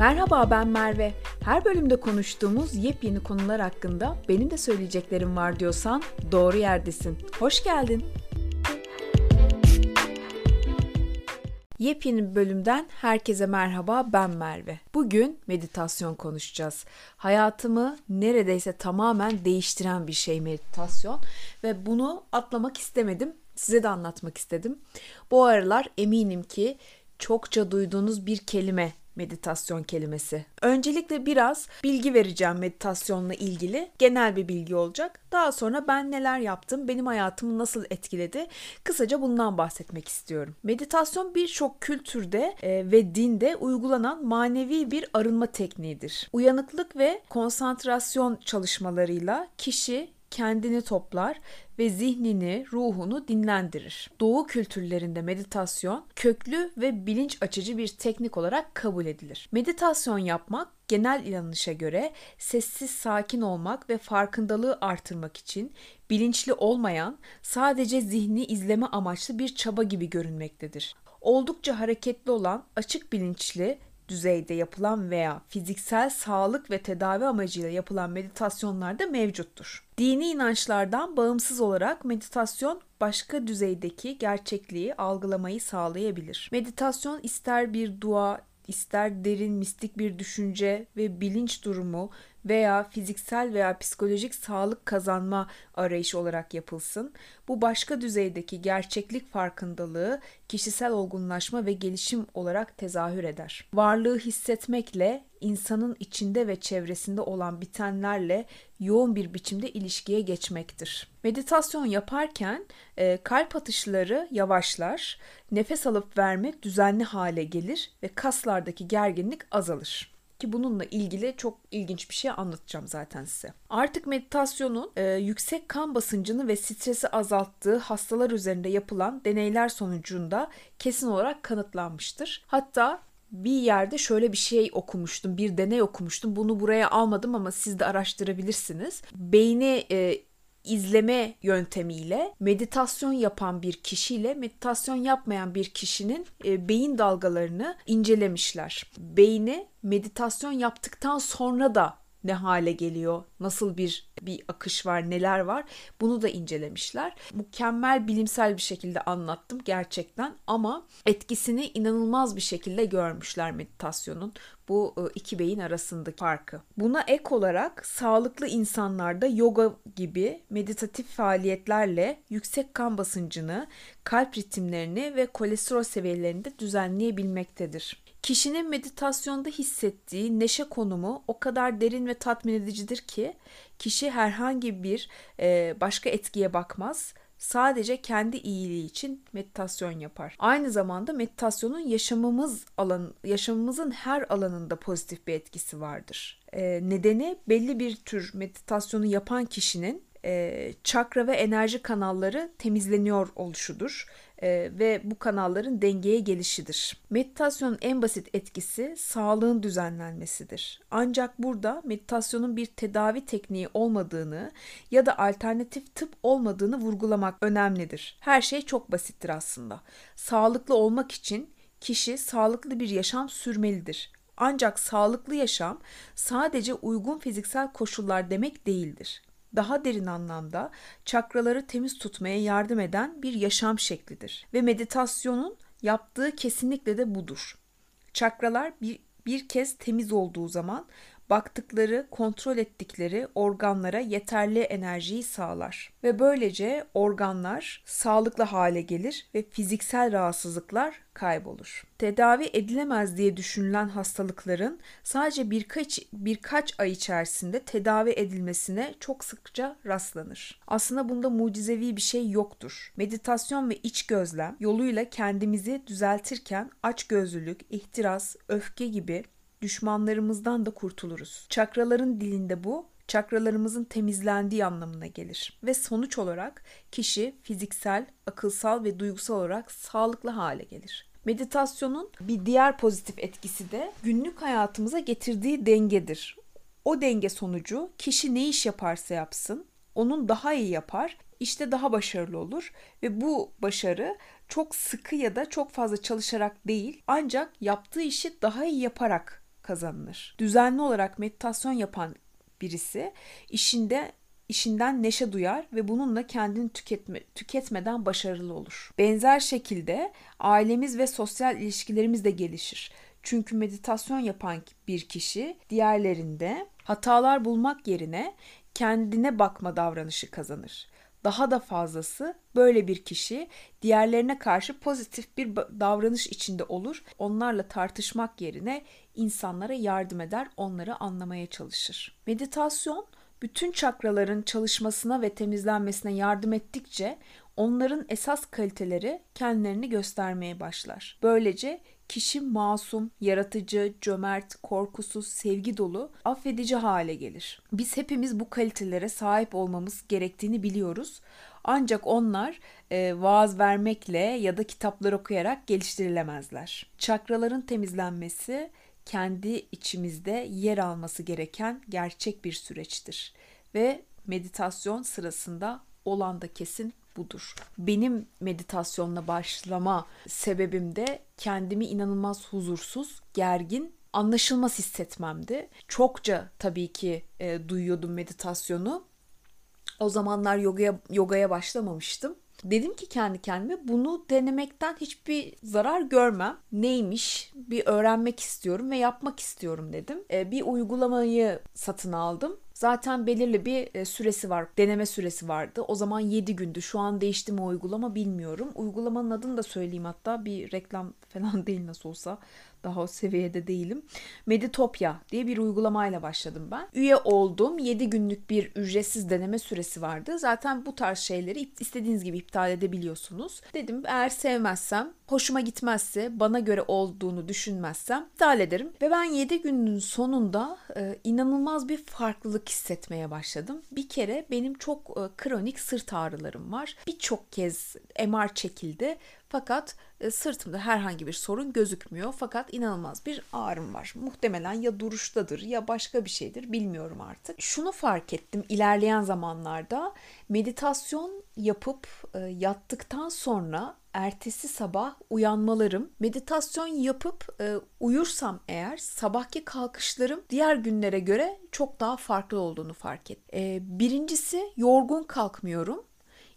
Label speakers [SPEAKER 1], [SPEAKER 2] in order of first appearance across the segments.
[SPEAKER 1] Merhaba ben Merve. Her bölümde konuştuğumuz yepyeni konular hakkında benim de söyleyeceklerim var diyorsan doğru yerdesin. Hoş geldin. Yepyeni bölümden herkese merhaba ben Merve. Bugün meditasyon konuşacağız. Hayatımı neredeyse tamamen değiştiren bir şey meditasyon ve bunu atlamak istemedim. Size de anlatmak istedim. Bu aralar eminim ki çokça duyduğunuz bir kelime meditasyon kelimesi. Öncelikle biraz bilgi vereceğim meditasyonla ilgili. Genel bir bilgi olacak. Daha sonra ben neler yaptım, benim hayatımı nasıl etkiledi? Kısaca bundan bahsetmek istiyorum. Meditasyon birçok kültürde e, ve dinde uygulanan manevi bir arınma tekniğidir. Uyanıklık ve konsantrasyon çalışmalarıyla kişi kendini toplar ve zihnini, ruhunu dinlendirir. Doğu kültürlerinde meditasyon köklü ve bilinç açıcı bir teknik olarak kabul edilir. Meditasyon yapmak genel inanışa göre sessiz sakin olmak ve farkındalığı artırmak için bilinçli olmayan, sadece zihni izleme amaçlı bir çaba gibi görünmektedir. Oldukça hareketli olan açık bilinçli düzeyde yapılan veya fiziksel sağlık ve tedavi amacıyla yapılan meditasyonlar da mevcuttur. Dini inançlardan bağımsız olarak meditasyon başka düzeydeki gerçekliği algılamayı sağlayabilir. Meditasyon ister bir dua, ister derin mistik bir düşünce ve bilinç durumu veya fiziksel veya psikolojik sağlık kazanma arayışı olarak yapılsın. Bu başka düzeydeki gerçeklik farkındalığı kişisel olgunlaşma ve gelişim olarak tezahür eder. Varlığı hissetmekle insanın içinde ve çevresinde olan bitenlerle yoğun bir biçimde ilişkiye geçmektir. Meditasyon yaparken e, kalp atışları yavaşlar, nefes alıp verme düzenli hale gelir ve kaslardaki gerginlik azalır. Ki bununla ilgili çok ilginç bir şey anlatacağım zaten size. Artık meditasyonun e, yüksek kan basıncını ve stresi azalttığı hastalar üzerinde yapılan deneyler sonucunda kesin olarak kanıtlanmıştır. Hatta bir yerde şöyle bir şey okumuştum, bir deney okumuştum. Bunu buraya almadım ama siz de araştırabilirsiniz. Beyni e, izleme yöntemiyle meditasyon yapan bir kişiyle meditasyon yapmayan bir kişinin e, beyin dalgalarını incelemişler. Beyni meditasyon yaptıktan sonra da ne hale geliyor, nasıl bir bir akış var, neler var bunu da incelemişler. Mükemmel bilimsel bir şekilde anlattım gerçekten ama etkisini inanılmaz bir şekilde görmüşler meditasyonun bu e, iki beyin arasındaki farkı. Buna ek olarak sağlıklı insanlarda yoga gibi meditatif faaliyetlerle yüksek kan basıncını, kalp ritimlerini ve kolesterol seviyelerini de düzenleyebilmektedir. Kişinin meditasyonda hissettiği neşe konumu o kadar derin ve tatmin edicidir ki kişi herhangi bir e, başka etkiye bakmaz. Sadece kendi iyiliği için meditasyon yapar. Aynı zamanda meditasyonun yaşamımız alan, yaşamımızın her alanında pozitif bir etkisi vardır. E, nedeni belli bir tür meditasyonu yapan kişinin e, çakra ve enerji kanalları temizleniyor oluşudur e, ve bu kanalların dengeye gelişidir. Meditasyonun en basit etkisi sağlığın düzenlenmesidir. Ancak burada meditasyonun bir tedavi tekniği olmadığını ya da alternatif tıp olmadığını vurgulamak önemlidir. Her şey çok basittir aslında. Sağlıklı olmak için kişi sağlıklı bir yaşam sürmelidir. Ancak sağlıklı yaşam sadece uygun fiziksel koşullar demek değildir daha derin anlamda çakraları temiz tutmaya yardım eden bir yaşam şeklidir. Ve meditasyonun yaptığı kesinlikle de budur. Çakralar bir, bir kez temiz olduğu zaman baktıkları, kontrol ettikleri organlara yeterli enerjiyi sağlar ve böylece organlar sağlıklı hale gelir ve fiziksel rahatsızlıklar kaybolur. Tedavi edilemez diye düşünülen hastalıkların sadece birkaç birkaç ay içerisinde tedavi edilmesine çok sıkça rastlanır. Aslında bunda mucizevi bir şey yoktur. Meditasyon ve iç gözlem yoluyla kendimizi düzeltirken açgözlülük, ihtiras, öfke gibi düşmanlarımızdan da kurtuluruz. Çakraların dilinde bu çakralarımızın temizlendiği anlamına gelir ve sonuç olarak kişi fiziksel, akılsal ve duygusal olarak sağlıklı hale gelir. Meditasyonun bir diğer pozitif etkisi de günlük hayatımıza getirdiği dengedir. O denge sonucu kişi ne iş yaparsa yapsın, onun daha iyi yapar, işte daha başarılı olur ve bu başarı çok sıkı ya da çok fazla çalışarak değil, ancak yaptığı işi daha iyi yaparak kazanılır. Düzenli olarak meditasyon yapan birisi işinde işinden neşe duyar ve bununla kendini tüketme, tüketmeden başarılı olur. Benzer şekilde ailemiz ve sosyal ilişkilerimiz de gelişir. Çünkü meditasyon yapan bir kişi diğerlerinde hatalar bulmak yerine kendine bakma davranışı kazanır. Daha da fazlası böyle bir kişi diğerlerine karşı pozitif bir davranış içinde olur. Onlarla tartışmak yerine insanlara yardım eder, onları anlamaya çalışır. Meditasyon bütün çakraların çalışmasına ve temizlenmesine yardım ettikçe onların esas kaliteleri kendilerini göstermeye başlar. Böylece kişi masum, yaratıcı, cömert, korkusuz, sevgi dolu, affedici hale gelir. Biz hepimiz bu kalitelere sahip olmamız gerektiğini biliyoruz. Ancak onlar e, vaaz vermekle ya da kitaplar okuyarak geliştirilemezler. Çakraların temizlenmesi kendi içimizde yer alması gereken gerçek bir süreçtir ve meditasyon sırasında olan da kesin budur. Benim meditasyonla başlama sebebim de kendimi inanılmaz huzursuz, gergin, anlaşılmaz hissetmemdi. Çokça tabii ki e, duyuyordum meditasyonu. O zamanlar yogaya yogaya başlamamıştım. Dedim ki kendi kendime bunu denemekten hiçbir zarar görmem. Neymiş bir öğrenmek istiyorum ve yapmak istiyorum dedim. E, bir uygulamayı satın aldım Zaten belirli bir e, süresi var. Deneme süresi vardı. O zaman 7 gündü. Şu an değişti mi uygulama bilmiyorum. Uygulamanın adını da söyleyeyim hatta. Bir reklam falan değil nasıl olsa. Daha o seviyede değilim. Meditopya diye bir uygulamayla başladım ben. Üye oldum. 7 günlük bir ücretsiz deneme süresi vardı. Zaten bu tarz şeyleri istediğiniz gibi iptal edebiliyorsunuz. Dedim eğer sevmezsem, hoşuma gitmezse, bana göre olduğunu düşünmezsem iptal ederim. Ve ben 7 günün sonunda e, inanılmaz bir farklılık hissetmeye başladım. Bir kere benim çok e, kronik sırt ağrılarım var. Birçok kez MR çekildi. Fakat e, sırtımda herhangi bir sorun gözükmüyor. Fakat inanılmaz bir ağrım var. Muhtemelen ya duruştadır ya başka bir şeydir bilmiyorum artık. Şunu fark ettim ilerleyen zamanlarda meditasyon yapıp e, yattıktan sonra ertesi sabah uyanmalarım, meditasyon yapıp e, uyursam eğer sabahki kalkışlarım diğer günlere göre çok daha farklı olduğunu fark ettim. E, birincisi yorgun kalkmıyorum.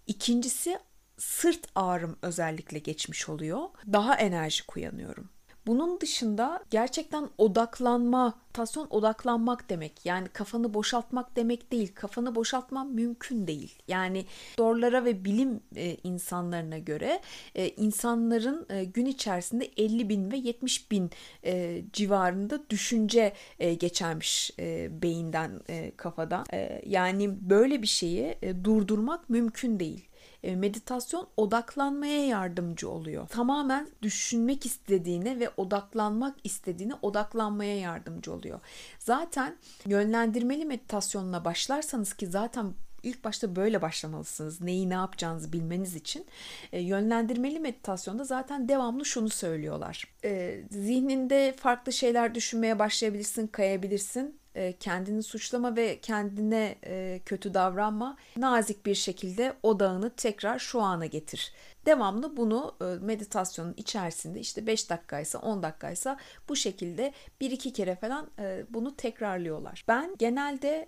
[SPEAKER 1] İkincisi sırt ağrım özellikle geçmiş oluyor. Daha enerjik uyanıyorum. Bunun dışında gerçekten odaklanma, meditasyon odaklanmak demek. Yani kafanı boşaltmak demek değil. Kafanı boşaltman mümkün değil. Yani doktorlara ve bilim e, insanlarına göre e, insanların e, gün içerisinde 50 bin ve 70 bin e, civarında düşünce e, geçermiş e, beyinden, e, kafadan. E, yani böyle bir şeyi e, durdurmak mümkün değil. E, meditasyon odaklanmaya yardımcı oluyor. Tamamen düşünmek istediğine ve odaklanmak istediğine odaklanmaya yardımcı oluyor. Zaten yönlendirmeli meditasyonla başlarsanız ki zaten ilk başta böyle başlamalısınız. Neyi ne yapacağınızı bilmeniz için. E, yönlendirmeli meditasyonda zaten devamlı şunu söylüyorlar. E, zihninde farklı şeyler düşünmeye başlayabilirsin, kayabilirsin kendini suçlama ve kendine e, kötü davranma. Nazik bir şekilde odağını tekrar şu ana getir. Devamlı bunu e, meditasyonun içerisinde işte 5 dakikaysa 10 dakikaysa bu şekilde bir iki kere falan bunu tekrarlıyorlar. Ben genelde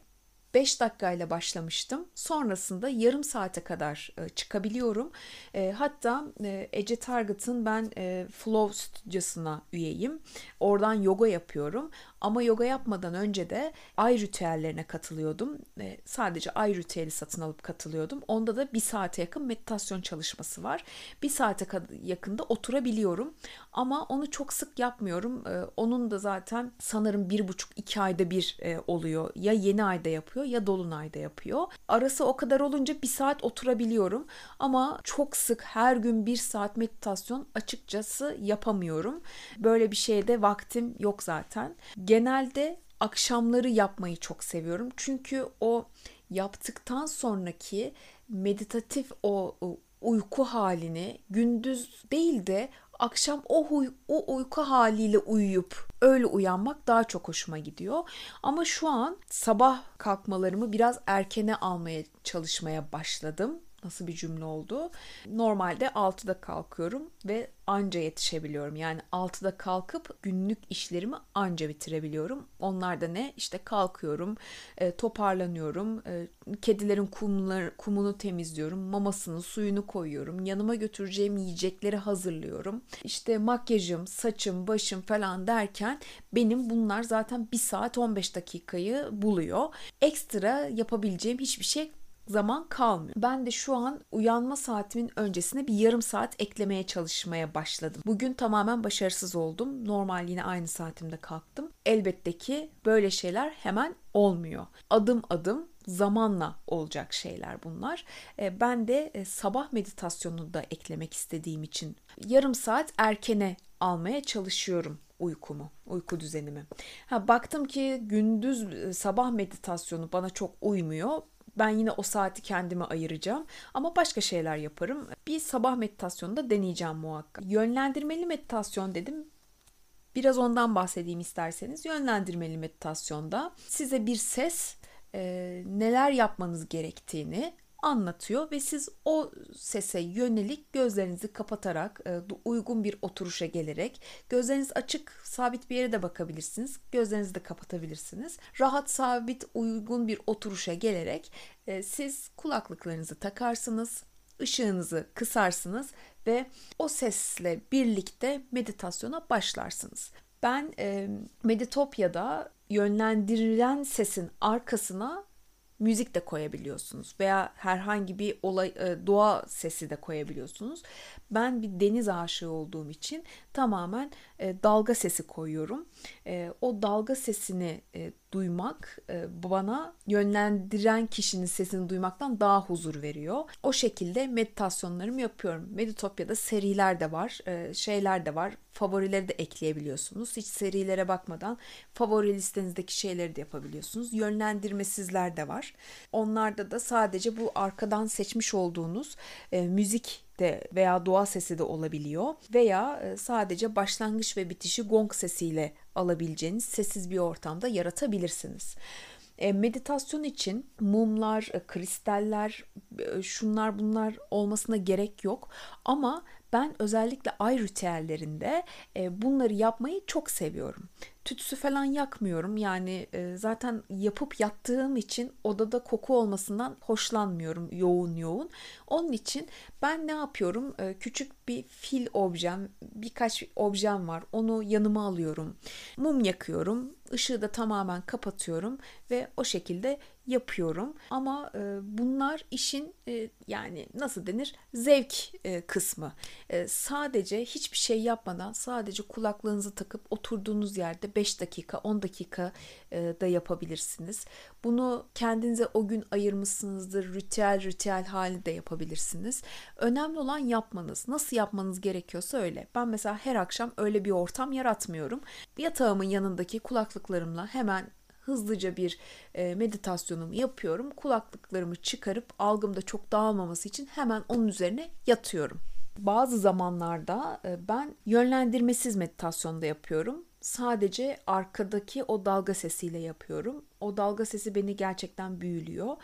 [SPEAKER 1] 5 dakikayla başlamıştım. Sonrasında yarım saate kadar e, çıkabiliyorum. E, hatta e, Ece Target'ın ben Flow stüdyosuna üyeyim. Oradan yoga yapıyorum. Ama yoga yapmadan önce de ay ritüellerine katılıyordum. Sadece ay ritüeli satın alıp katılıyordum. Onda da bir saate yakın meditasyon çalışması var. Bir saate yakında oturabiliyorum. Ama onu çok sık yapmıyorum. Onun da zaten sanırım bir buçuk iki ayda bir oluyor. Ya yeni ayda yapıyor ya dolunayda yapıyor. Arası o kadar olunca bir saat oturabiliyorum ama çok sık her gün bir saat meditasyon açıkçası yapamıyorum. Böyle bir şeyde vaktim yok zaten. Genelde akşamları yapmayı çok seviyorum. Çünkü o yaptıktan sonraki meditatif o uyku halini gündüz değil de akşam o, huy, o uyku haliyle uyuyup öyle uyanmak daha çok hoşuma gidiyor. Ama şu an sabah kalkmalarımı biraz erkene almaya çalışmaya başladım. Nasıl bir cümle oldu. Normalde 6'da kalkıyorum ve anca yetişebiliyorum. Yani 6'da kalkıp günlük işlerimi anca bitirebiliyorum. Onlar da ne? İşte kalkıyorum, e, toparlanıyorum, e, kedilerin kumlar, kumunu temizliyorum, mamasını, suyunu koyuyorum, yanıma götüreceğim yiyecekleri hazırlıyorum. İşte makyajım, saçım, başım falan derken benim bunlar zaten 1 saat 15 dakikayı buluyor. Ekstra yapabileceğim hiçbir şey zaman kalmıyor. Ben de şu an uyanma saatimin öncesine bir yarım saat eklemeye çalışmaya başladım. Bugün tamamen başarısız oldum. Normal yine aynı saatimde kalktım. Elbette ki böyle şeyler hemen olmuyor. Adım adım zamanla olacak şeyler bunlar. E, ben de e, sabah meditasyonunu da eklemek istediğim için yarım saat erkene almaya çalışıyorum uykumu, uyku düzenimi. Ha baktım ki gündüz e, sabah meditasyonu bana çok uymuyor. Ben yine o saati kendime ayıracağım ama başka şeyler yaparım. Bir sabah meditasyonu da deneyeceğim muhakkak. Yönlendirmeli meditasyon dedim. Biraz ondan bahsedeyim isterseniz. Yönlendirmeli meditasyonda size bir ses e, neler yapmanız gerektiğini anlatıyor ve siz o sese yönelik gözlerinizi kapatarak e, uygun bir oturuşa gelerek gözleriniz açık sabit bir yere de bakabilirsiniz. Gözlerinizi de kapatabilirsiniz. Rahat sabit uygun bir oturuşa gelerek e, siz kulaklıklarınızı takarsınız, ışığınızı kısarsınız ve o sesle birlikte meditasyona başlarsınız. Ben e, Meditopya'da yönlendirilen sesin arkasına müzik de koyabiliyorsunuz veya herhangi bir olay e, doğa sesi de koyabiliyorsunuz. Ben bir deniz aşığı olduğum için tamamen e, dalga sesi koyuyorum. E, o dalga sesini duymak bana yönlendiren kişinin sesini duymaktan daha huzur veriyor. O şekilde meditasyonlarımı yapıyorum. Meditopya'da seriler de var, şeyler de var. Favorileri de ekleyebiliyorsunuz. Hiç serilere bakmadan favori listenizdeki şeyleri de yapabiliyorsunuz. Yönlendirmesizler de var. Onlarda da sadece bu arkadan seçmiş olduğunuz müzik de veya doğa sesi de olabiliyor veya e, sadece başlangıç ve bitişi gong sesiyle alabileceğiniz sessiz bir ortamda yaratabilirsiniz. E, meditasyon için mumlar, e, kristaller, şunlar bunlar olmasına gerek yok ama ben özellikle ay ritüellerinde bunları yapmayı çok seviyorum tütsü falan yakmıyorum. Yani e, zaten yapıp yattığım için odada koku olmasından hoşlanmıyorum yoğun yoğun. Onun için ben ne yapıyorum? E, küçük bir fil objem, birkaç objem var. Onu yanıma alıyorum. Mum yakıyorum. Işığı da tamamen kapatıyorum ve o şekilde yapıyorum. Ama e, bunlar işin e, yani nasıl denir zevk e, kısmı. Sadece hiçbir şey yapmadan sadece kulaklığınızı takıp oturduğunuz yerde 5 dakika 10 dakika da yapabilirsiniz. Bunu kendinize o gün ayırmışsınızdır. Ritüel ritüel hali de yapabilirsiniz. Önemli olan yapmanız. Nasıl yapmanız gerekiyorsa öyle. Ben mesela her akşam öyle bir ortam yaratmıyorum. Yatağımın yanındaki kulaklıklarımla hemen hızlıca bir e, meditasyonumu yapıyorum. Kulaklıklarımı çıkarıp algımda çok dağılmaması için hemen onun üzerine yatıyorum. Bazı zamanlarda e, ben yönlendirmesiz meditasyonda yapıyorum. Sadece arkadaki o dalga sesiyle yapıyorum. O dalga sesi beni gerçekten büyülüyor.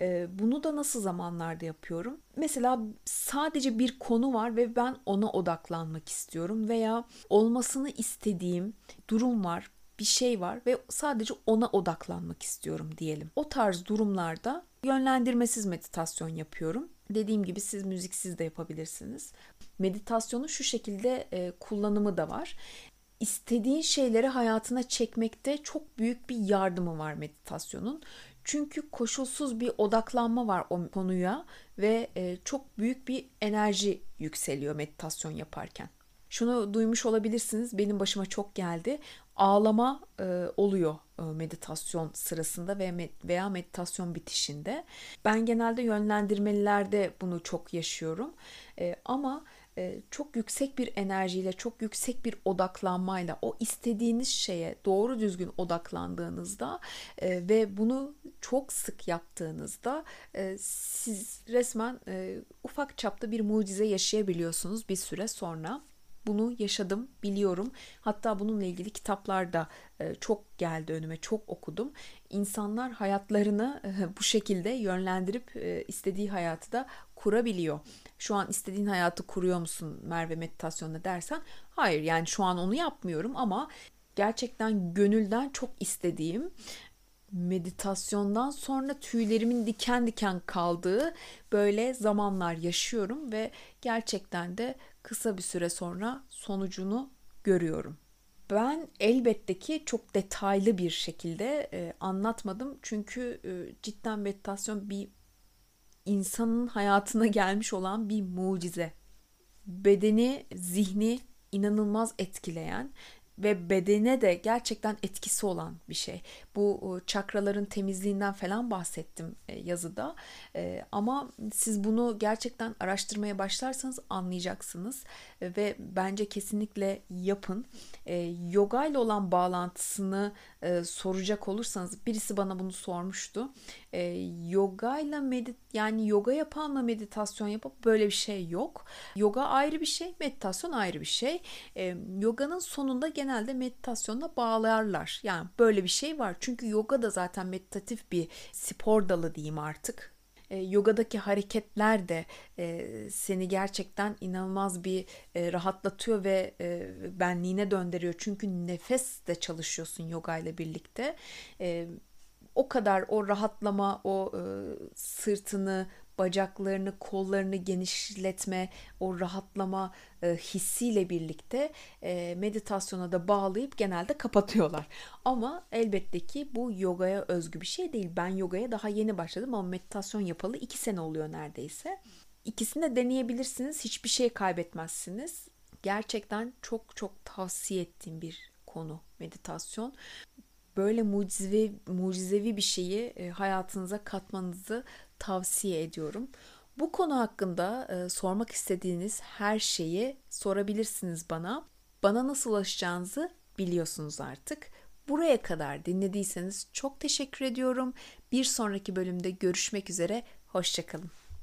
[SPEAKER 1] E, bunu da nasıl zamanlarda yapıyorum? Mesela sadece bir konu var ve ben ona odaklanmak istiyorum veya olmasını istediğim durum var bir şey var ve sadece ona odaklanmak istiyorum diyelim. O tarz durumlarda yönlendirmesiz meditasyon yapıyorum. Dediğim gibi siz müziksiz de yapabilirsiniz. Meditasyonu şu şekilde e, kullanımı da var. İstediğin şeyleri hayatına çekmekte çok büyük bir yardımı var meditasyonun. Çünkü koşulsuz bir odaklanma var o konuya ve e, çok büyük bir enerji yükseliyor meditasyon yaparken. Şunu duymuş olabilirsiniz. Benim başıma çok geldi ağlama e, oluyor e, meditasyon sırasında ve med- veya meditasyon bitişinde. Ben genelde yönlendirmelilerde bunu çok yaşıyorum. E, ama e, çok yüksek bir enerjiyle, çok yüksek bir odaklanmayla o istediğiniz şeye doğru düzgün odaklandığınızda e, ve bunu çok sık yaptığınızda e, siz resmen ufak çapta bir mucize yaşayabiliyorsunuz bir süre sonra. Bunu yaşadım, biliyorum. Hatta bununla ilgili kitaplar da e, çok geldi önüme, çok okudum. İnsanlar hayatlarını e, bu şekilde yönlendirip e, istediği hayatı da kurabiliyor. Şu an istediğin hayatı kuruyor musun Merve meditasyonda dersen hayır yani şu an onu yapmıyorum ama gerçekten gönülden çok istediğim meditasyondan sonra tüylerimin diken diken kaldığı böyle zamanlar yaşıyorum ve gerçekten de kısa bir süre sonra sonucunu görüyorum. Ben elbette ki çok detaylı bir şekilde e, anlatmadım çünkü e, cidden meditasyon bir insanın hayatına gelmiş olan bir mucize. Bedeni, zihni inanılmaz etkileyen ve bedene de gerçekten etkisi olan bir şey. Bu çakraların temizliğinden falan bahsettim e, yazıda. E, ama siz bunu gerçekten araştırmaya başlarsanız anlayacaksınız ve bence kesinlikle yapın. E, yoga ile olan bağlantısını soracak olursanız birisi bana bunu sormuştu. Yoga ile medit yani yoga yapanla meditasyon yapıp böyle bir şey yok. Yoga ayrı bir şey, meditasyon ayrı bir şey. Yoganın sonunda genelde meditasyonla bağlarlar. Yani böyle bir şey var. Çünkü yoga da zaten meditatif bir spor dalı diyeyim artık. E, yogadaki hareketler de e, seni gerçekten inanılmaz bir e, rahatlatıyor ve e, benliğine döndürüyor. Çünkü nefes de çalışıyorsun yoga ile birlikte. E, o kadar o rahatlama, o e, sırtını, bacaklarını, kollarını genişletme, o rahatlama e, hissiyle birlikte e, meditasyona da bağlayıp genelde kapatıyorlar. Ama elbette ki bu yogaya özgü bir şey değil. Ben yogaya daha yeni başladım ama meditasyon yapalı iki sene oluyor neredeyse. İkisini de deneyebilirsiniz. Hiçbir şey kaybetmezsiniz. Gerçekten çok çok tavsiye ettiğim bir konu meditasyon böyle mucizevi, mucizevi bir şeyi e, hayatınıza katmanızı tavsiye ediyorum. Bu konu hakkında e, sormak istediğiniz her şeyi sorabilirsiniz bana. Bana nasıl ulaşacağınızı biliyorsunuz artık. Buraya kadar dinlediyseniz çok teşekkür ediyorum. Bir sonraki bölümde görüşmek üzere. Hoşçakalın.